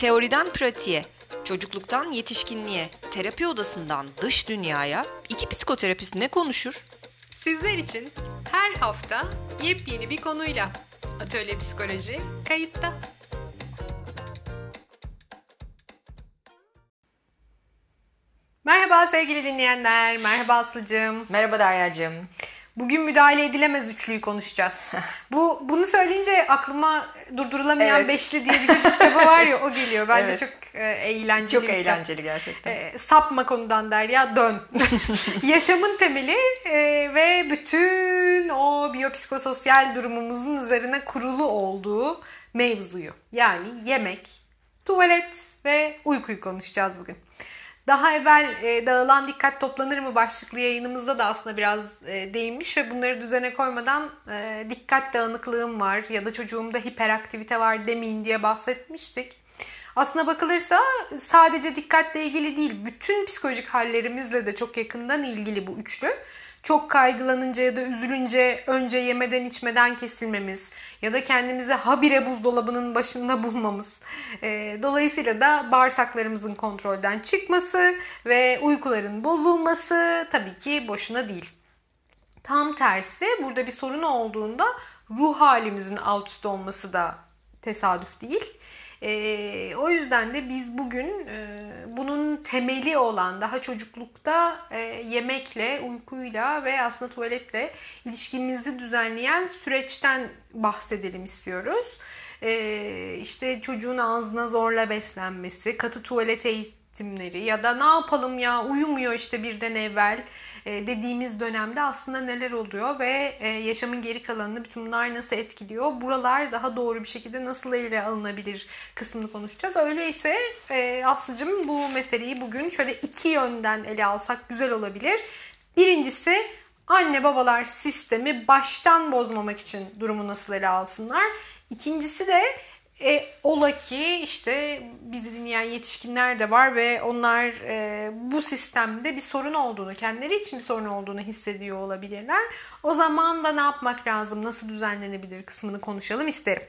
Teoriden pratiğe, çocukluktan yetişkinliğe, terapi odasından dış dünyaya iki psikoterapist ne konuşur? Sizler için her hafta yepyeni bir konuyla Atölye Psikoloji kayıtta. Merhaba sevgili dinleyenler, merhaba Aslı'cığım. Merhaba Derya'cığım. Bugün müdahale edilemez üçlüyü konuşacağız. Bu bunu söyleyince aklıma durdurulamayan Evet. beşli diye bir çocuk kitabı var ya o geliyor. Bence Evet. çok e, eğlenceli Çok bir kitap. eğlenceli gerçekten. E, sapma konudan der ya dön. Yaşamın temeli e, ve bütün o biyopsikososyal durumumuzun üzerine kurulu olduğu mevzuyu. Yani yemek, tuvalet ve uykuyu konuşacağız bugün. Daha evvel e, dağılan dikkat toplanır mı başlıklı yayınımızda da aslında biraz e, değinmiş ve bunları düzene koymadan e, dikkat dağınıklığım var ya da çocuğumda hiperaktivite var demeyin diye bahsetmiştik. Aslına bakılırsa sadece dikkatle ilgili değil, bütün psikolojik hallerimizle de çok yakından ilgili bu üçlü. Çok kaygılanınca ya da üzülünce önce yemeden içmeden kesilmemiz ya da kendimizi habire buzdolabının başında bulmamız. Ee, dolayısıyla da bağırsaklarımızın kontrolden çıkması ve uykuların bozulması tabii ki boşuna değil. Tam tersi burada bir sorun olduğunda ruh halimizin alt üst olması da tesadüf değil. Ee, o yüzden de biz bugün e, bunun temeli olan daha çocuklukta e, yemekle, uykuyla ve aslında tuvaletle ilişkimizi düzenleyen süreçten bahsedelim istiyoruz. Ee, işte çocuğun ağzına zorla beslenmesi, katı tuvalet eğitimleri ya da ne yapalım ya uyumuyor işte birden evvel e, dediğimiz dönemde aslında neler oluyor ve e, yaşamın geri kalanını bütün bunlar nasıl etkiliyor? Buralar daha doğru bir şekilde nasıl ele alınabilir kısmını konuşacağız. Öyleyse e, Aslı'cığım bu meseleyi bugün şöyle iki yönden ele alsak güzel olabilir. Birincisi anne babalar sistemi baştan bozmamak için durumu nasıl ele alsınlar. İkincisi de e, ola ki işte bizi dinleyen yetişkinler de var ve onlar e, bu sistemde bir sorun olduğunu, kendileri için bir sorun olduğunu hissediyor olabilirler. O zaman da ne yapmak lazım, nasıl düzenlenebilir kısmını konuşalım isterim.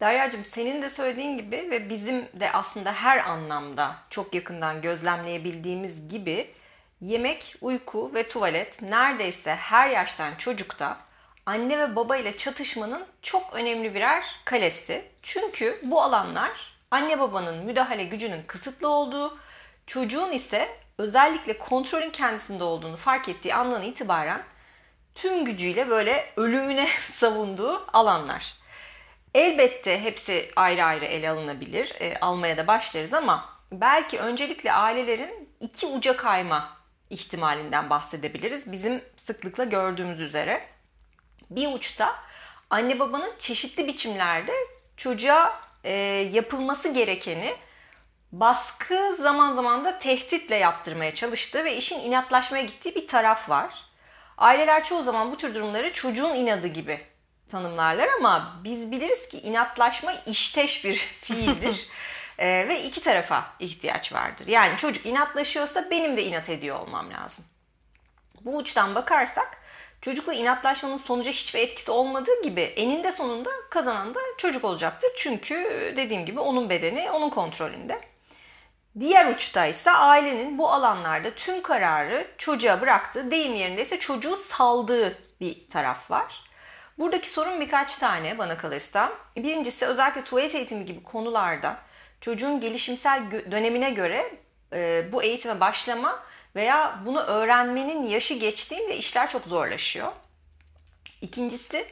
Derya'cığım senin de söylediğin gibi ve bizim de aslında her anlamda çok yakından gözlemleyebildiğimiz gibi yemek, uyku ve tuvalet neredeyse her yaştan çocukta anne ve baba ile çatışmanın çok önemli birer kalesi. Çünkü bu alanlar anne babanın müdahale gücünün kısıtlı olduğu, çocuğun ise özellikle kontrolün kendisinde olduğunu fark ettiği andan itibaren tüm gücüyle böyle ölümüne savunduğu alanlar. Elbette hepsi ayrı ayrı ele alınabilir, e, almaya da başlarız ama belki öncelikle ailelerin iki uca kayma ihtimalinden bahsedebiliriz. Bizim sıklıkla gördüğümüz üzere. Bir uçta anne babanın çeşitli biçimlerde çocuğa e, yapılması gerekeni baskı zaman zaman da tehditle yaptırmaya çalıştığı ve işin inatlaşmaya gittiği bir taraf var. Aileler çoğu zaman bu tür durumları çocuğun inadı gibi tanımlarlar ama biz biliriz ki inatlaşma işteş bir fiildir. Ee, ve iki tarafa ihtiyaç vardır. Yani çocuk inatlaşıyorsa benim de inat ediyor olmam lazım. Bu uçtan bakarsak çocukla inatlaşmanın sonuca hiçbir etkisi olmadığı gibi eninde sonunda kazanan da çocuk olacaktır. Çünkü dediğim gibi onun bedeni onun kontrolünde. Diğer uçta ise ailenin bu alanlarda tüm kararı çocuğa bıraktığı, deyim yerindeyse çocuğu saldığı bir taraf var. Buradaki sorun birkaç tane bana kalırsa. Birincisi özellikle tuvalet eğitimi gibi konularda çocuğun gelişimsel dönemine göre e, bu eğitime başlama veya bunu öğrenmenin yaşı geçtiğinde işler çok zorlaşıyor. İkincisi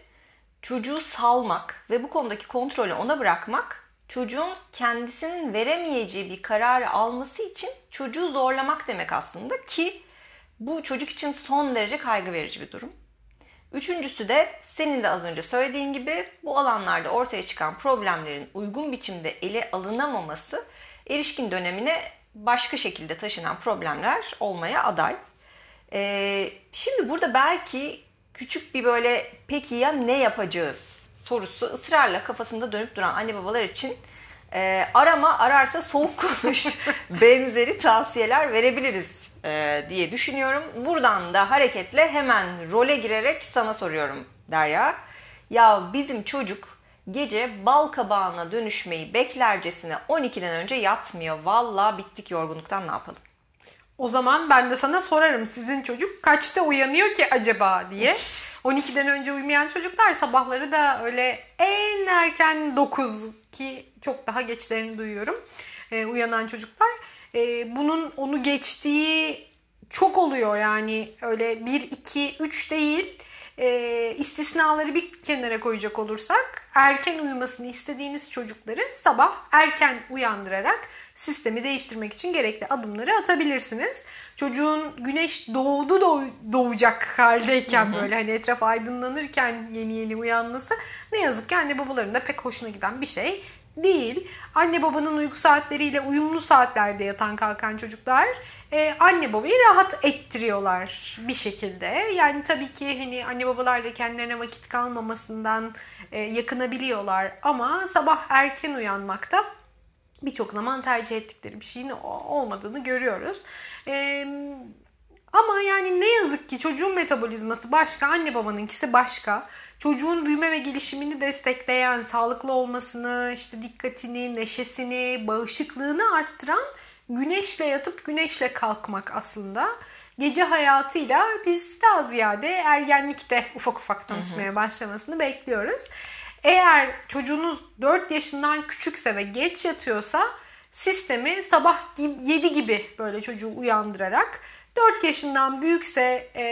çocuğu salmak ve bu konudaki kontrolü ona bırakmak çocuğun kendisinin veremeyeceği bir kararı alması için çocuğu zorlamak demek aslında ki bu çocuk için son derece kaygı verici bir durum. Üçüncüsü de senin de az önce söylediğin gibi bu alanlarda ortaya çıkan problemlerin uygun biçimde ele alınamaması erişkin dönemine başka şekilde taşınan problemler olmaya aday. Ee, şimdi burada belki küçük bir böyle peki ya ne yapacağız sorusu ısrarla kafasında dönüp duran anne babalar için e, arama ararsa soğuk konuş benzeri tavsiyeler verebiliriz e, diye düşünüyorum. Buradan da hareketle hemen role girerek sana soruyorum Derya. Ya bizim çocuk gece bal kabağına dönüşmeyi beklercesine 12'den önce yatmıyor. Valla bittik yorgunluktan ne yapalım? O zaman ben de sana sorarım sizin çocuk kaçta uyanıyor ki acaba diye. 12'den önce uyumayan çocuklar sabahları da öyle en erken 9 ki çok daha geçlerini duyuyorum. E, uyanan çocuklar. E, bunun onu geçtiği çok oluyor yani öyle 1, 2, 3 değil e, istisnaları bir kenara koyacak olursak erken uyumasını istediğiniz çocukları sabah erken uyandırarak sistemi değiştirmek için gerekli adımları atabilirsiniz. Çocuğun güneş doğdu doğ, doğacak haldeyken hı hı. böyle hani etraf aydınlanırken yeni yeni uyanması ne yazık ki anne babaların da pek hoşuna giden bir şey değil. Anne babanın uyku saatleriyle uyumlu saatlerde yatan kalkan çocuklar e, anne babayı rahat ettiriyorlar bir şekilde. Yani tabii ki hani anne babalar da kendilerine vakit kalmamasından e, yakınabiliyorlar ama sabah erken uyanmakta birçok zaman tercih ettikleri bir şeyin olmadığını görüyoruz. Eee ama yani ne yazık ki çocuğun metabolizması başka, anne babanınkisi başka. Çocuğun büyüme ve gelişimini destekleyen, sağlıklı olmasını, işte dikkatini, neşesini, bağışıklığını arttıran güneşle yatıp güneşle kalkmak aslında. Gece hayatıyla biz daha ziyade ergenlikte ufak ufak tanışmaya başlamasını bekliyoruz. Eğer çocuğunuz 4 yaşından küçükse ve geç yatıyorsa sistemi sabah 7 gibi böyle çocuğu uyandırarak 4 yaşından büyükse e,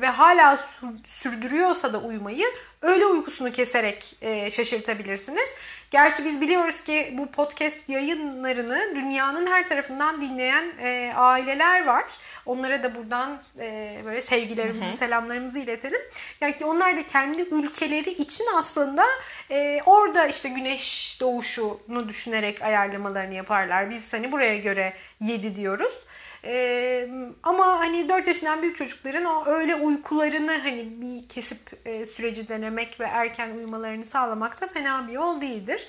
ve hala sürdürüyorsa da uyumayı öğle uykusunu keserek e, şaşırtabilirsiniz. Gerçi biz biliyoruz ki bu podcast yayınlarını dünyanın her tarafından dinleyen e, aileler var. Onlara da buradan e, böyle sevgilerimizi, selamlarımızı iletelim. Yani onlar da kendi ülkeleri için aslında e, orada işte güneş doğuşunu düşünerek ayarlamalarını yaparlar. Biz hani buraya göre 7 diyoruz. Ee, ama hani 4 yaşından büyük çocukların o öyle uykularını hani bir kesip e, süreci denemek ve erken uyumalarını sağlamak da fena bir yol değildir.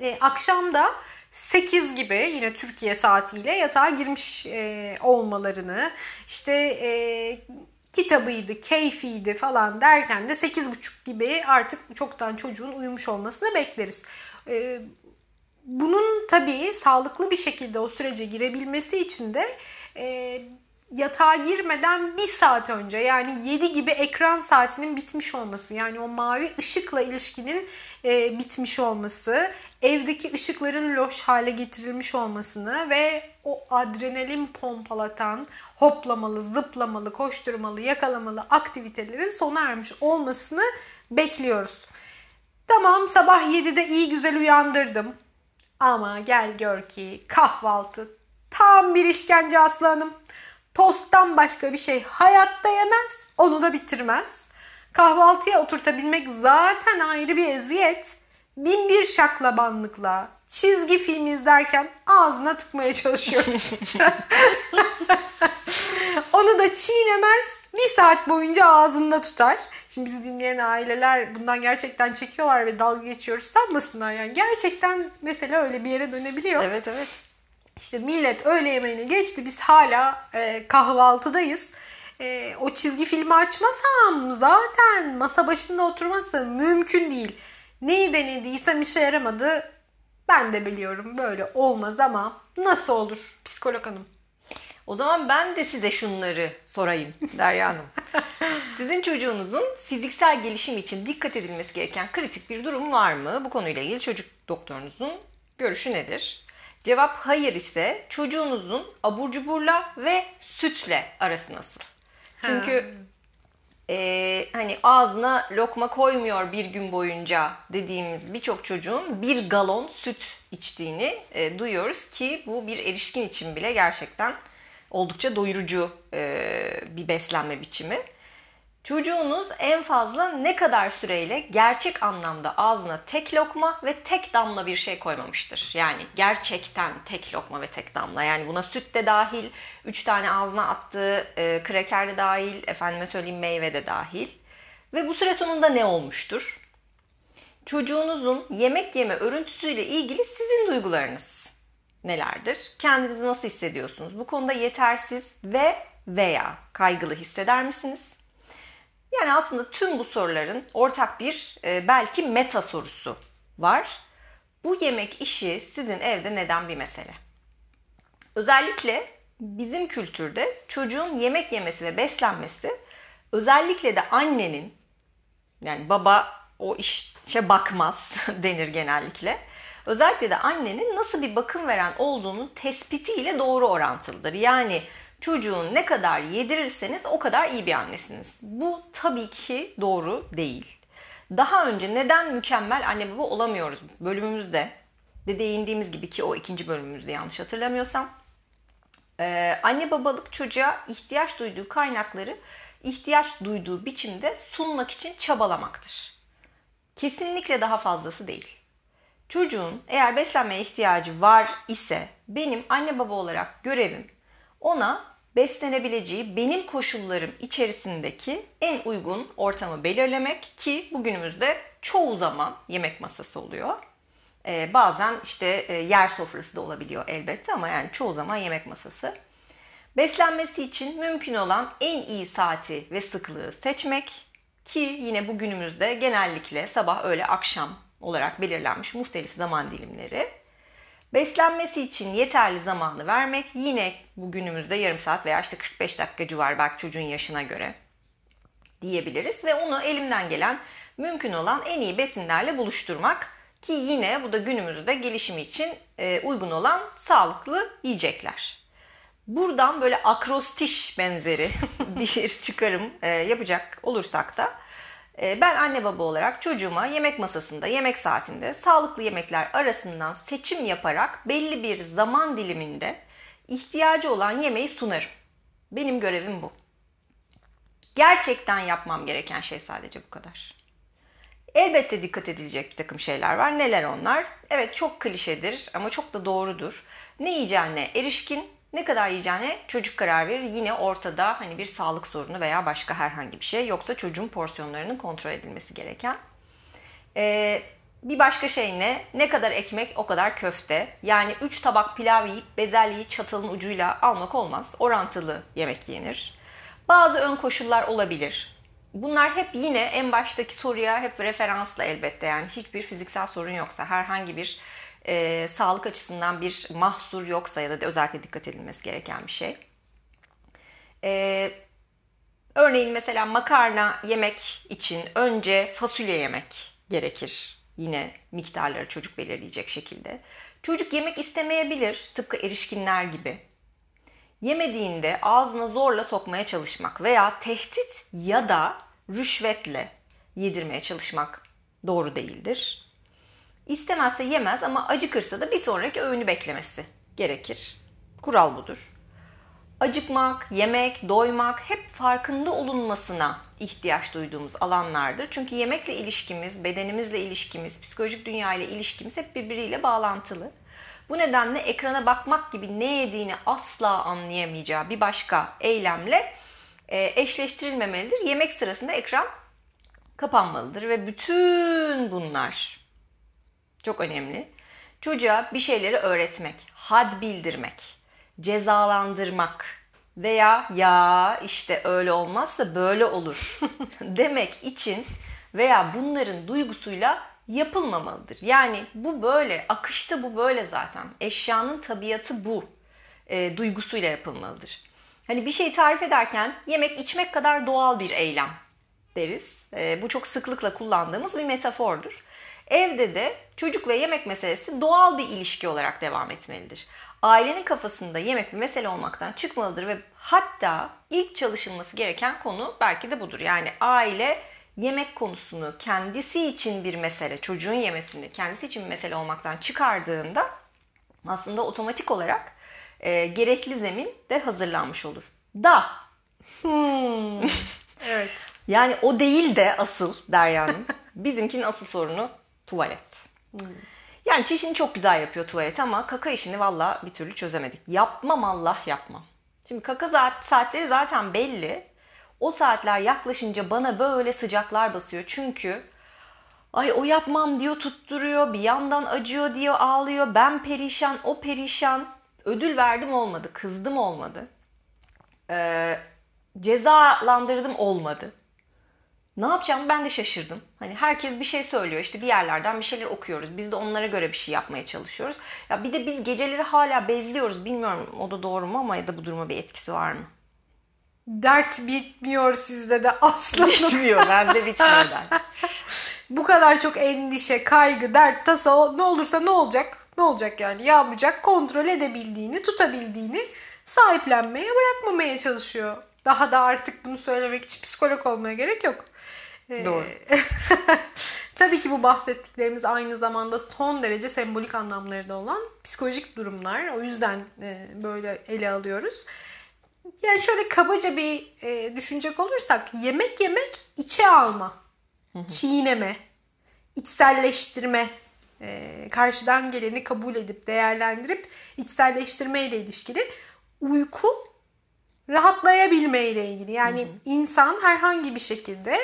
Ee, akşam da 8 gibi yine Türkiye saatiyle yatağa girmiş e, olmalarını işte e, kitabıydı, keyfiydi falan derken de 8.30 gibi artık çoktan çocuğun uyumuş olmasını bekleriz. E, bunun tabii sağlıklı bir şekilde o sürece girebilmesi için de e, yatağa girmeden bir saat önce yani 7 gibi ekran saatinin bitmiş olması yani o mavi ışıkla ilişkinin e, bitmiş olması evdeki ışıkların loş hale getirilmiş olmasını ve o adrenalin pompalatan hoplamalı, zıplamalı, koşturmalı, yakalamalı aktivitelerin sona ermiş olmasını bekliyoruz. Tamam sabah 7'de iyi güzel uyandırdım. Ama gel gör ki kahvaltı tam bir işkence aslanım. Tosttan başka bir şey hayatta yemez, onu da bitirmez. Kahvaltıya oturtabilmek zaten ayrı bir eziyet. Bin bir şaklabanlıkla çizgi film izlerken ağzına tıkmaya çalışıyoruz. Onu da çiğnemez bir saat boyunca ağzında tutar. Şimdi bizi dinleyen aileler bundan gerçekten çekiyorlar ve dalga geçiyoruz sanmasınlar yani. Gerçekten mesela öyle bir yere dönebiliyor. Evet evet. İşte millet öğle yemeğini geçti biz hala e, kahvaltıdayız. E, o çizgi filmi açmasam zaten masa başında oturması mümkün değil. Neyi denediysem işe yaramadı. Ben de biliyorum böyle olmaz ama nasıl olur psikolog hanım? O zaman ben de size şunları sorayım Derya Hanım. Sizin çocuğunuzun fiziksel gelişim için dikkat edilmesi gereken kritik bir durum var mı? Bu konuyla ilgili çocuk doktorunuzun görüşü nedir? Cevap hayır ise çocuğunuzun abur cuburla ve sütle arası nasıl? Çünkü e, hani ağzına lokma koymuyor bir gün boyunca dediğimiz birçok çocuğun bir galon süt içtiğini e, duyuyoruz ki bu bir erişkin için bile gerçekten oldukça doyurucu e, bir beslenme biçimi. Çocuğunuz en fazla ne kadar süreyle gerçek anlamda ağzına tek lokma ve tek damla bir şey koymamıştır. Yani gerçekten tek lokma ve tek damla. Yani buna süt de dahil, 3 tane ağzına attığı e, kreker de dahil, efendime söyleyeyim meyve de dahil. Ve bu süre sonunda ne olmuştur? Çocuğunuzun yemek yeme örüntüsüyle ilgili sizin duygularınız nelerdir? Kendinizi nasıl hissediyorsunuz? Bu konuda yetersiz ve veya kaygılı hisseder misiniz? Yani aslında tüm bu soruların ortak bir e, belki meta sorusu var. Bu yemek işi sizin evde neden bir mesele? Özellikle bizim kültürde çocuğun yemek yemesi ve beslenmesi özellikle de annenin yani baba o işe bakmaz denir genellikle. Özellikle de annenin nasıl bir bakım veren olduğunu tespitiyle doğru orantılıdır. Yani çocuğun ne kadar yedirirseniz o kadar iyi bir annesiniz. Bu tabii ki doğru değil. Daha önce neden mükemmel anne baba olamıyoruz bölümümüzde de değindiğimiz gibi ki o ikinci bölümümüzde yanlış hatırlamıyorsam. Ee, anne babalık çocuğa ihtiyaç duyduğu kaynakları ihtiyaç duyduğu biçimde sunmak için çabalamaktır. Kesinlikle daha fazlası değil. Çocuğun eğer beslenmeye ihtiyacı var ise benim anne baba olarak görevim ona beslenebileceği benim koşullarım içerisindeki en uygun ortamı belirlemek ki bugünümüzde çoğu zaman yemek masası oluyor. Ee, bazen işte e, yer sofrası da olabiliyor elbette ama yani çoğu zaman yemek masası. Beslenmesi için mümkün olan en iyi saati ve sıklığı seçmek ki yine bugünümüzde genellikle sabah, öğle, akşam olarak belirlenmiş muhtelif zaman dilimleri. Beslenmesi için yeterli zamanı vermek yine bugünümüzde yarım saat veya işte 45 dakika civarı belki çocuğun yaşına göre diyebiliriz. Ve onu elimden gelen mümkün olan en iyi besinlerle buluşturmak ki yine bu da günümüzde gelişimi için e, uygun olan sağlıklı yiyecekler. Buradan böyle akrostiş benzeri bir çıkarım e, yapacak olursak da ben anne baba olarak çocuğuma yemek masasında, yemek saatinde sağlıklı yemekler arasından seçim yaparak belli bir zaman diliminde ihtiyacı olan yemeği sunarım. Benim görevim bu. Gerçekten yapmam gereken şey sadece bu kadar. Elbette dikkat edilecek bir takım şeyler var. Neler onlar? Evet çok klişedir ama çok da doğrudur. Ne yiyeceğine erişkin, ne kadar yiyeceğine çocuk karar verir. Yine ortada hani bir sağlık sorunu veya başka herhangi bir şey yoksa çocuğun porsiyonlarının kontrol edilmesi gereken. Ee, bir başka şey ne? Ne kadar ekmek o kadar köfte. Yani 3 tabak pilav yiyip bezelyeyi çatalın ucuyla almak olmaz. Orantılı yemek yenir. Bazı ön koşullar olabilir. Bunlar hep yine en baştaki soruya hep referansla elbette yani hiçbir fiziksel sorun yoksa herhangi bir e, sağlık açısından bir mahsur yoksa ya da özellikle dikkat edilmesi gereken bir şey. E, örneğin mesela makarna yemek için önce fasulye yemek gerekir. Yine miktarları çocuk belirleyecek şekilde. Çocuk yemek istemeyebilir tıpkı erişkinler gibi. Yemediğinde ağzına zorla sokmaya çalışmak veya tehdit ya da rüşvetle yedirmeye çalışmak doğru değildir. İstemezse yemez ama acıkırsa da bir sonraki öğünü beklemesi gerekir. Kural budur. Acıkmak, yemek, doymak hep farkında olunmasına ihtiyaç duyduğumuz alanlardır. Çünkü yemekle ilişkimiz, bedenimizle ilişkimiz, psikolojik dünya ile ilişkimiz hep birbiriyle bağlantılı. Bu nedenle ekrana bakmak gibi ne yediğini asla anlayamayacağı bir başka eylemle e, eşleştirilmemelidir. Yemek sırasında ekran kapanmalıdır ve bütün bunlar çok önemli. Çocuğa bir şeyleri öğretmek, had bildirmek, cezalandırmak veya ya işte öyle olmazsa böyle olur demek için veya bunların duygusuyla yapılmamalıdır. Yani bu böyle, akışta bu böyle zaten. Eşyanın tabiatı bu. E, duygusuyla yapılmalıdır. Hani bir şey tarif ederken yemek içmek kadar doğal bir eylem deriz. E, bu çok sıklıkla kullandığımız bir metafordur. Evde de çocuk ve yemek meselesi doğal bir ilişki olarak devam etmelidir. Ailenin kafasında yemek bir mesele olmaktan çıkmalıdır ve hatta ilk çalışılması gereken konu belki de budur. Yani aile yemek konusunu kendisi için bir mesele, çocuğun yemesini kendisi için bir mesele olmaktan çıkardığında aslında otomatik olarak e, gerekli zemin de hazırlanmış olur. Da. Hmm. evet. Yani o değil de asıl Derya'nın. Bizimkinin asıl sorunu tuvalet. Hmm. Yani çişini çok güzel yapıyor tuvalet ama kaka işini valla bir türlü çözemedik. Yapmam Allah yapmam. Şimdi kaka saatleri zaten belli. O saatler yaklaşınca bana böyle sıcaklar basıyor. Çünkü ay o yapmam diyor tutturuyor. Bir yandan acıyor diyor ağlıyor. Ben perişan o perişan. Ödül verdim olmadı. Kızdım olmadı. Ee, cezalandırdım olmadı. Ne yapacağımı ben de şaşırdım. Hani herkes bir şey söylüyor. İşte bir yerlerden bir şeyler okuyoruz. Biz de onlara göre bir şey yapmaya çalışıyoruz. Ya bir de biz geceleri hala bezliyoruz. Bilmiyorum o da doğru mu ama ya da bu duruma bir etkisi var mı? Dert bitmiyor sizde de aslanım. Bitmiyor. Bende bitmiyor dert. Bu kadar çok endişe, kaygı, dert, tasa ne olursa ne olacak? Ne olacak yani? Yağmayacak. Kontrol edebildiğini, tutabildiğini sahiplenmeye, bırakmamaya çalışıyor. Daha da artık bunu söylemek için psikolog olmaya gerek yok. Doğru. Tabii ki bu bahsettiklerimiz aynı zamanda son derece sembolik anlamları da olan psikolojik durumlar. O yüzden e, böyle ele alıyoruz. Yani şöyle kabaca bir e, düşünecek olursak yemek yemek içe alma, çiğneme, içselleştirme, e, karşıdan geleni kabul edip değerlendirip içselleştirme ile ilişkili uyku rahatlayabilme ile ilgili. Yani insan herhangi bir şekilde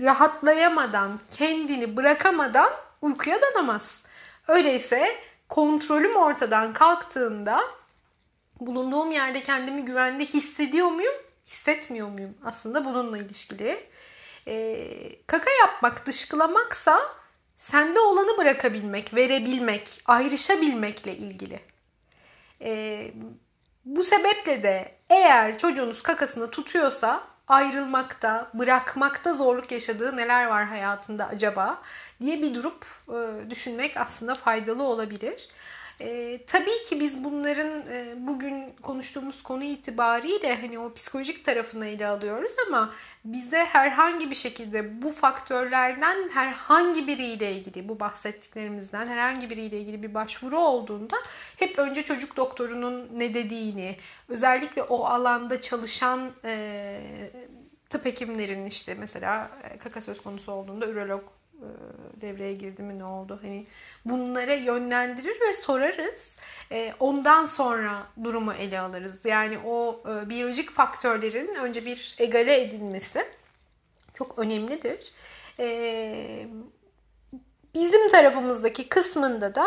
rahatlayamadan, kendini bırakamadan uykuya dalamaz. Öyleyse kontrolüm ortadan kalktığında bulunduğum yerde kendimi güvende hissediyor muyum, hissetmiyor muyum? Aslında bununla ilişkili. Ee, kaka yapmak, dışkılamaksa sende olanı bırakabilmek, verebilmek, ayrışabilmekle ilgili. Ee, bu sebeple de eğer çocuğunuz kakasını tutuyorsa ayrılmakta, bırakmakta zorluk yaşadığı neler var hayatında acaba diye bir durup e, düşünmek aslında faydalı olabilir. E, tabii ki biz bunların e, bugün konuştuğumuz konu itibariyle hani o psikolojik tarafını ele alıyoruz ama bize herhangi bir şekilde bu faktörlerden herhangi biriyle ilgili bu bahsettiklerimizden herhangi biriyle ilgili bir başvuru olduğunda hep önce çocuk doktorunun ne dediğini özellikle o alanda çalışan e, tıp hekimlerinin işte mesela e, kaka söz konusu olduğunda ürolog devreye girdi mi ne oldu? Hani bunlara yönlendirir ve sorarız. E, ondan sonra durumu ele alırız. Yani o e, biyolojik faktörlerin önce bir egale edilmesi çok önemlidir. E, bizim tarafımızdaki kısmında da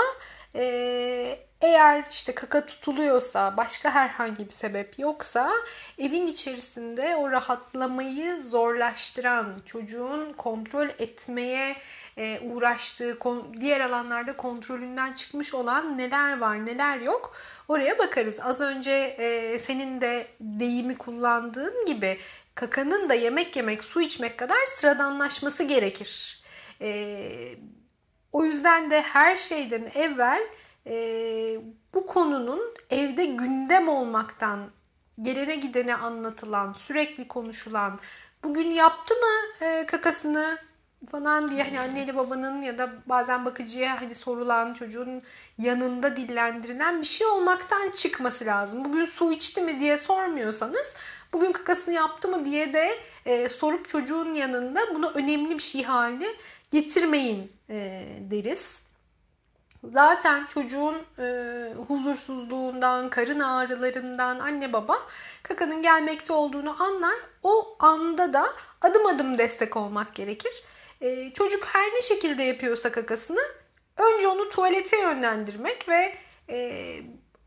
e, eğer işte kaka tutuluyorsa, başka herhangi bir sebep yoksa evin içerisinde o rahatlamayı zorlaştıran, çocuğun kontrol etmeye e, uğraştığı, diğer alanlarda kontrolünden çıkmış olan neler var, neler yok oraya bakarız. Az önce e, senin de deyimi kullandığın gibi kakanın da yemek yemek, su içmek kadar sıradanlaşması gerekir. E, o yüzden de her şeyden evvel e, bu konunun evde gündem olmaktan gelene gidene anlatılan, sürekli konuşulan, bugün yaptı mı e, kakasını falan diye hani anneyle babanın ya da bazen bakıcıya hani sorulan çocuğun yanında dillendirilen bir şey olmaktan çıkması lazım. Bugün su içti mi diye sormuyorsanız bugün kakasını yaptı mı diye de e, sorup çocuğun yanında bunu önemli bir şey haline getirmeyin e, deriz. Zaten çocuğun e, huzursuzluğundan, karın ağrılarından anne baba kakanın gelmekte olduğunu anlar. O anda da adım adım destek olmak gerekir. E, çocuk her ne şekilde yapıyorsa kakasını önce onu tuvalete yönlendirmek ve e,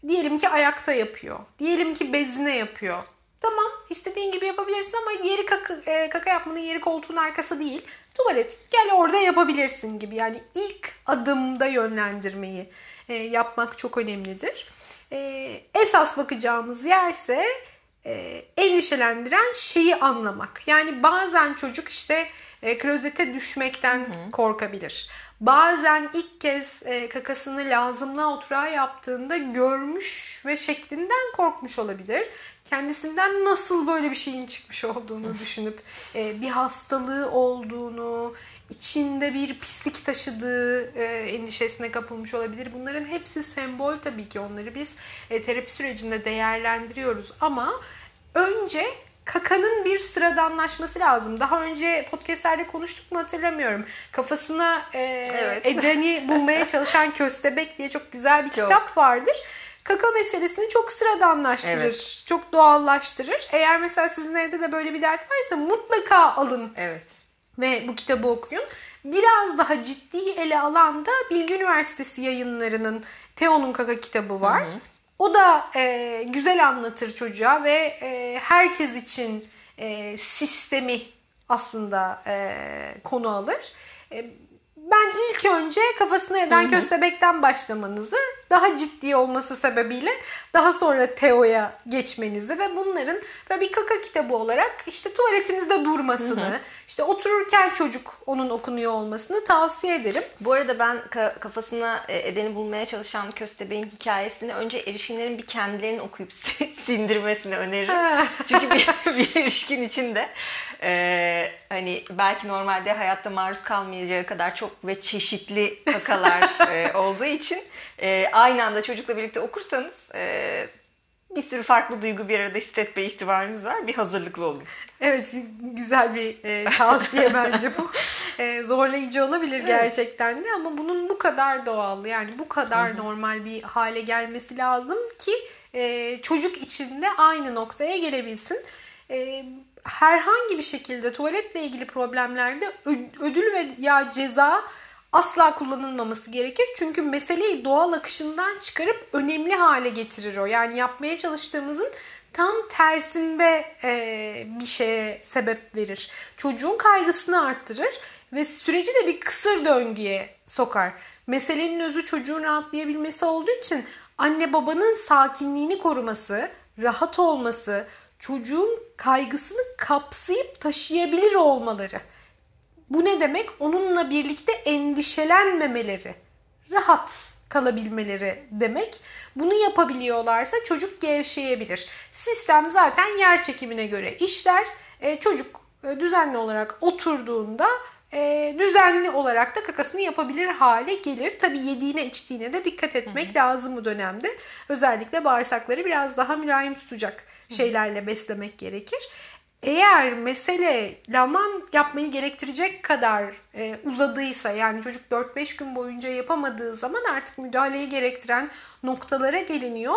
diyelim ki ayakta yapıyor. Diyelim ki bezine yapıyor. Tamam istediğin gibi yapabilirsin ama yeri kaka, e, kaka yapmanın yeri koltuğun arkası değil. Tuvalet gel orada yapabilirsin gibi. Yani ilk adımda yönlendirmeyi e, yapmak çok önemlidir. E, esas bakacağımız yerse e, endişelendiren şeyi anlamak. Yani bazen çocuk işte e, klozete düşmekten korkabilir. Bazen ilk kez e, kakasını lazımla oturağa yaptığında görmüş ve şeklinden korkmuş olabilir. Kendisinden nasıl böyle bir şeyin çıkmış olduğunu düşünüp e, bir hastalığı olduğunu, içinde bir pislik taşıdığı e, endişesine kapılmış olabilir. Bunların hepsi sembol tabii ki onları biz e, terapi sürecinde değerlendiriyoruz ama önce kakanın bir sıradanlaşması lazım. Daha önce podcastlerde konuştuk mu hatırlamıyorum. Kafasına e, Evet. Eden'i bulmaya çalışan Köstebek diye çok güzel bir Çok. kitap vardır. Kaka meselesini çok sıradanlaştırır, Evet. çok doğallaştırır. Eğer mesela sizin evde de böyle bir dert varsa mutlaka alın Evet. ve bu kitabı okuyun. Biraz daha ciddi ele alan da Bilgi Üniversitesi yayınlarının Teo'nun Kaka kitabı var. O da e, güzel anlatır çocuğa ve e, herkes için e, sistemi aslında e, konu alır. E, ben ilk önce kafasına eden köstebekten başlamanızı daha ciddi olması sebebiyle daha sonra Teo'ya geçmenizi ve bunların böyle bir kaka kitabı olarak işte tuvaletinizde durmasını, hı hı. işte otururken çocuk onun okunuyor olmasını tavsiye ederim. Bu arada ben ka- kafasına e, edeni bulmaya çalışan köstebeğin hikayesini önce erişkinlerin bir kendilerini okuyup sindirmesini öneririm. Çünkü bir, bir erişkin içinde e, hani belki normalde hayatta maruz kalmayacağı kadar çok ve çeşitli kakalar e, olduğu için e, aynı anda çocukla birlikte okursanız e, bir sürü farklı duygu bir arada hissetme ihtimaliniz var. Bir hazırlıklı olun. Evet güzel bir e, tavsiye bence bu. E, zorlayıcı olabilir evet. gerçekten de ama bunun bu kadar doğal yani bu kadar Hı-hı. normal bir hale gelmesi lazım ki e, çocuk içinde aynı noktaya gelebilsin. E, herhangi bir şekilde tuvaletle ilgili problemlerde ödül ve ya ceza asla kullanılmaması gerekir. Çünkü meseleyi doğal akışından çıkarıp önemli hale getirir o. Yani yapmaya çalıştığımızın tam tersinde e, bir şeye sebep verir. Çocuğun kaygısını arttırır ve süreci de bir kısır döngüye sokar. Meselenin özü çocuğun rahatlayabilmesi olduğu için anne babanın sakinliğini koruması, rahat olması, çocuğun kaygısını kapsayıp taşıyabilir olmaları. Bu ne demek? Onunla birlikte endişelenmemeleri, rahat kalabilmeleri demek. Bunu yapabiliyorlarsa çocuk gevşeyebilir. Sistem zaten yer çekimine göre işler. E, çocuk e, düzenli olarak oturduğunda e, düzenli olarak da kakasını yapabilir hale gelir. Tabi yediğine içtiğine de dikkat etmek Hı-hı. lazım bu dönemde. Özellikle bağırsakları biraz daha mülayim tutacak şeylerle beslemek gerekir. Eğer mesele laman yapmayı gerektirecek kadar e, uzadıysa yani çocuk 4-5 gün boyunca yapamadığı zaman artık müdahaleyi gerektiren noktalara geliniyor.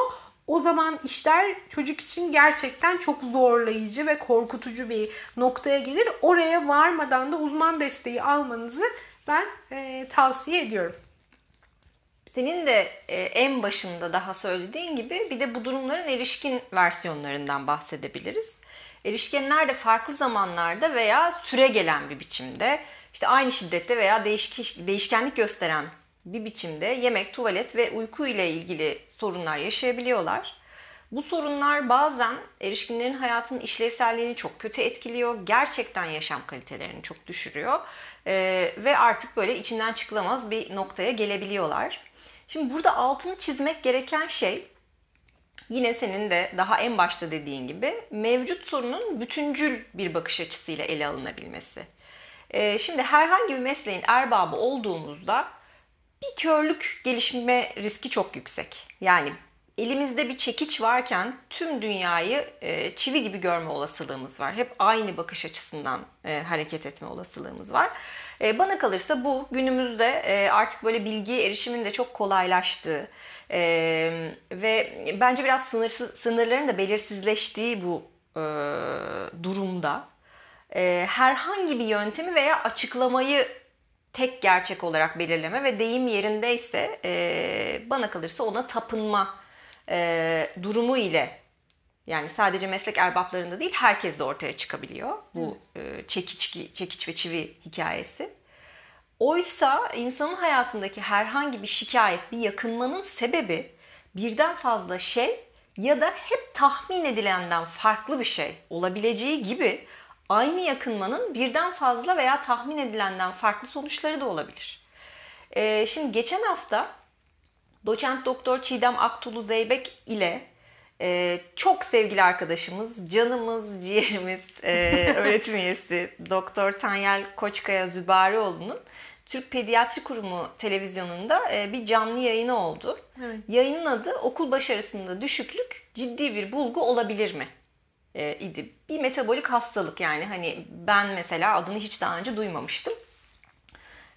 O zaman işler çocuk için gerçekten çok zorlayıcı ve korkutucu bir noktaya gelir. Oraya varmadan da uzman desteği almanızı ben e, tavsiye ediyorum. Senin de e, en başında daha söylediğin gibi bir de bu durumların erişkin versiyonlarından bahsedebiliriz. Erişkenler de farklı zamanlarda veya süre gelen bir biçimde işte aynı şiddette veya değişkenlik gösteren bir biçimde yemek, tuvalet ve uyku ile ilgili sorunlar yaşayabiliyorlar. Bu sorunlar bazen erişkinlerin hayatının işlevselliğini çok kötü etkiliyor. Gerçekten yaşam kalitelerini çok düşürüyor. Ee, ve artık böyle içinden çıkılamaz bir noktaya gelebiliyorlar. Şimdi burada altını çizmek gereken şey yine senin de daha en başta dediğin gibi mevcut sorunun bütüncül bir bakış açısıyla ele alınabilmesi. Ee, şimdi herhangi bir mesleğin erbabı olduğumuzda bir körlük gelişme riski çok yüksek. Yani elimizde bir çekiç varken tüm dünyayı e, çivi gibi görme olasılığımız var. Hep aynı bakış açısından e, hareket etme olasılığımız var. E, bana kalırsa bu günümüzde artık böyle bilgiye erişimin de çok kolaylaştığı e, ve bence biraz sınırsız, sınırların da belirsizleştiği bu e, durumda e, herhangi bir yöntemi veya açıklamayı tek gerçek olarak belirleme ve deyim yerindeyse e, bana kalırsa ona tapınma e, durumu ile yani sadece meslek erbaplarında değil herkes de ortaya çıkabiliyor bu evet. e, çekiç, çekiç ve çivi hikayesi. Oysa insanın hayatındaki herhangi bir şikayet, bir yakınmanın sebebi birden fazla şey ya da hep tahmin edilenden farklı bir şey olabileceği gibi aynı yakınmanın birden fazla veya tahmin edilenden farklı sonuçları da olabilir. Ee, şimdi geçen hafta doçent doktor Çiğdem Aktulu Zeybek ile e, çok sevgili arkadaşımız, canımız, ciğerimiz, e, öğretim üyesi Doktor Tanyel Koçkaya Zübarioğlu'nun Türk Pediatri Kurumu televizyonunda e, bir canlı yayını oldu. Evet. Yayının adı okul başarısında düşüklük ciddi bir bulgu olabilir mi? E, idi. Bir metabolik hastalık yani hani ben mesela adını hiç daha önce duymamıştım.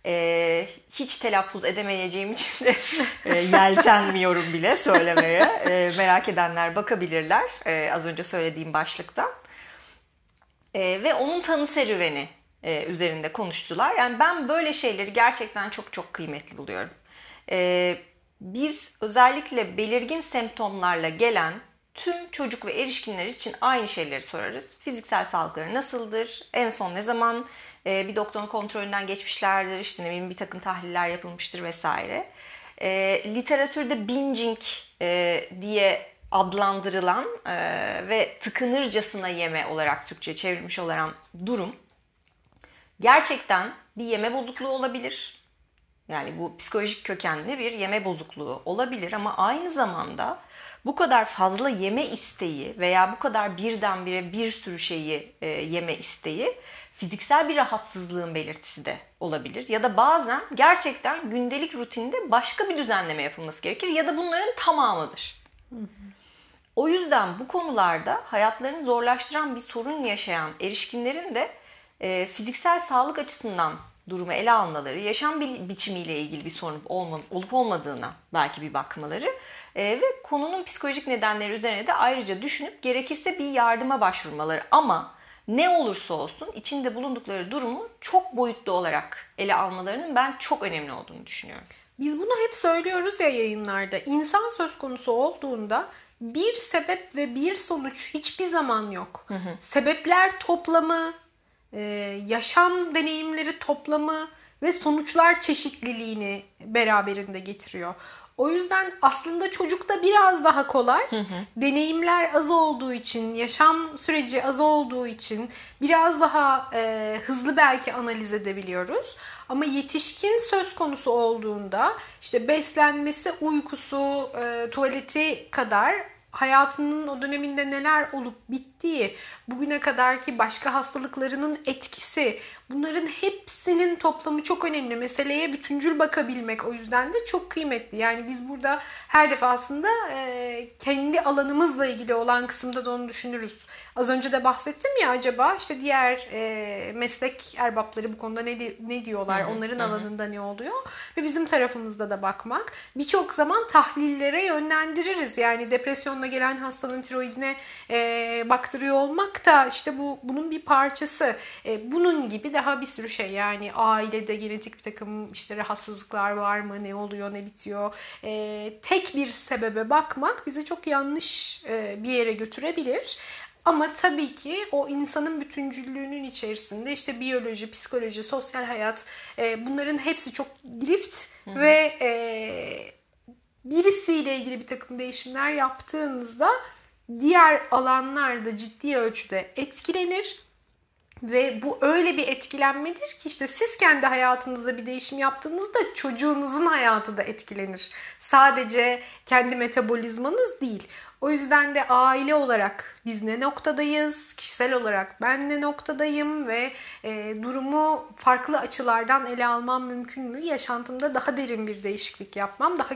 E, hiç telaffuz edemeyeceğim için de e, yeltenmiyorum bile söylemeye. E, merak edenler bakabilirler e, az önce söylediğim başlıkta. E, ve onun tanı serüveni e, üzerinde konuştular. Yani ben böyle şeyleri gerçekten çok çok kıymetli buluyorum. E, biz özellikle belirgin semptomlarla gelen tüm çocuk ve erişkinler için aynı şeyleri sorarız. Fiziksel sağlıkları nasıldır? En son ne zaman e, bir doktorun kontrolünden geçmişlerdir? İşte ne bileyim bir takım tahliller yapılmıştır vesaire. E, literatürde binging e, diye adlandırılan e, ve tıkınırcasına yeme olarak Türkçe çevrilmiş olan durum gerçekten bir yeme bozukluğu olabilir. Yani bu psikolojik kökenli bir yeme bozukluğu olabilir ama aynı zamanda bu kadar fazla yeme isteği veya bu kadar birdenbire bir sürü şeyi e, yeme isteği fiziksel bir rahatsızlığın belirtisi de olabilir. Ya da bazen gerçekten gündelik rutinde başka bir düzenleme yapılması gerekir ya da bunların tamamıdır. O yüzden bu konularda hayatlarını zorlaştıran bir sorun yaşayan erişkinlerin de e, fiziksel sağlık açısından durumu ele almaları, yaşam bi- biçimiyle ilgili bir sorun olma, olup olmadığına belki bir bakmaları e, ve konunun psikolojik nedenleri üzerine de ayrıca düşünüp gerekirse bir yardıma başvurmaları. Ama ne olursa olsun içinde bulundukları durumu çok boyutlu olarak ele almalarının ben çok önemli olduğunu düşünüyorum. Biz bunu hep söylüyoruz ya yayınlarda. İnsan söz konusu olduğunda bir sebep ve bir sonuç hiçbir zaman yok. Sebepler toplamı, e, yaşam deneyimleri toplamı ve sonuçlar çeşitliliğini beraberinde getiriyor. O yüzden aslında çocukta biraz daha kolay. Deneyimler az olduğu için, yaşam süreci az olduğu için biraz daha e, hızlı belki analiz edebiliyoruz. Ama yetişkin söz konusu olduğunda işte beslenmesi, uykusu, e, tuvaleti kadar hayatının o döneminde neler olup bittiği, bugüne kadarki başka hastalıklarının etkisi, bunların hepsinin toplamı çok önemli. Meseleye bütüncül bakabilmek o yüzden de çok kıymetli. Yani biz burada her defasında e, kendi alanımızla ilgili olan kısımda da onu düşünürüz. Az önce de bahsettim ya acaba işte diğer e, meslek erbapları bu konuda ne, ne diyorlar, onların alanında ne oluyor ve bizim tarafımızda da bakmak. Birçok zaman tahlillere yönlendiririz. Yani depresyonla gelen hastanın tiroidine e, baktırıyor olmak da işte bu bunun bir parçası. E, bunun gibi daha bir sürü şey yani ailede genetik bir takım işte rahatsızlıklar var mı, ne oluyor, ne bitiyor. E, tek bir sebebe bakmak bizi çok yanlış e, bir yere götürebilir. Ama tabii ki o insanın bütüncüllüğünün içerisinde işte biyoloji, psikoloji, sosyal hayat e, bunların hepsi çok drift ve e, birisiyle ilgili bir takım değişimler yaptığınızda diğer alanlarda ciddi ölçüde etkilenir. Ve bu öyle bir etkilenmedir ki işte siz kendi hayatınızda bir değişim yaptığınızda çocuğunuzun hayatı da etkilenir. Sadece kendi metabolizmanız değil. O yüzden de aile olarak biz ne noktadayız, kişisel olarak ben ne noktadayım ve e, durumu farklı açılardan ele almam mümkün mü? Yaşantımda daha derin bir değişiklik yapmam, daha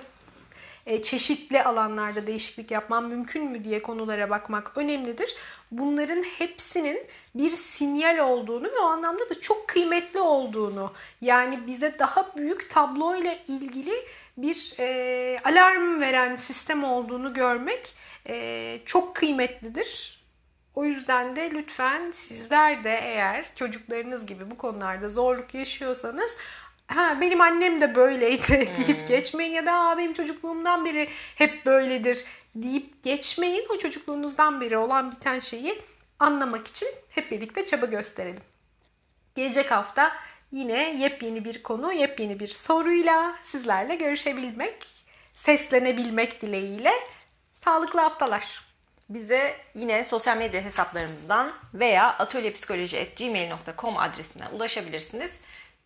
çeşitli alanlarda değişiklik yapmam mümkün mü diye konulara bakmak önemlidir. Bunların hepsinin bir sinyal olduğunu ve o anlamda da çok kıymetli olduğunu yani bize daha büyük tablo ile ilgili bir e, alarm veren sistem olduğunu görmek e, çok kıymetlidir. O yüzden de lütfen sizler de eğer çocuklarınız gibi bu konularda zorluk yaşıyorsanız ha benim annem de böyleydi deyip geçmeyin ya da Aa, benim çocukluğumdan beri hep böyledir deyip geçmeyin. O çocukluğunuzdan beri olan biten şeyi anlamak için hep birlikte çaba gösterelim. Gelecek hafta yine yepyeni bir konu, yepyeni bir soruyla sizlerle görüşebilmek, seslenebilmek dileğiyle sağlıklı haftalar. Bize yine sosyal medya hesaplarımızdan veya atölyepsikoloji.gmail.com adresine ulaşabilirsiniz.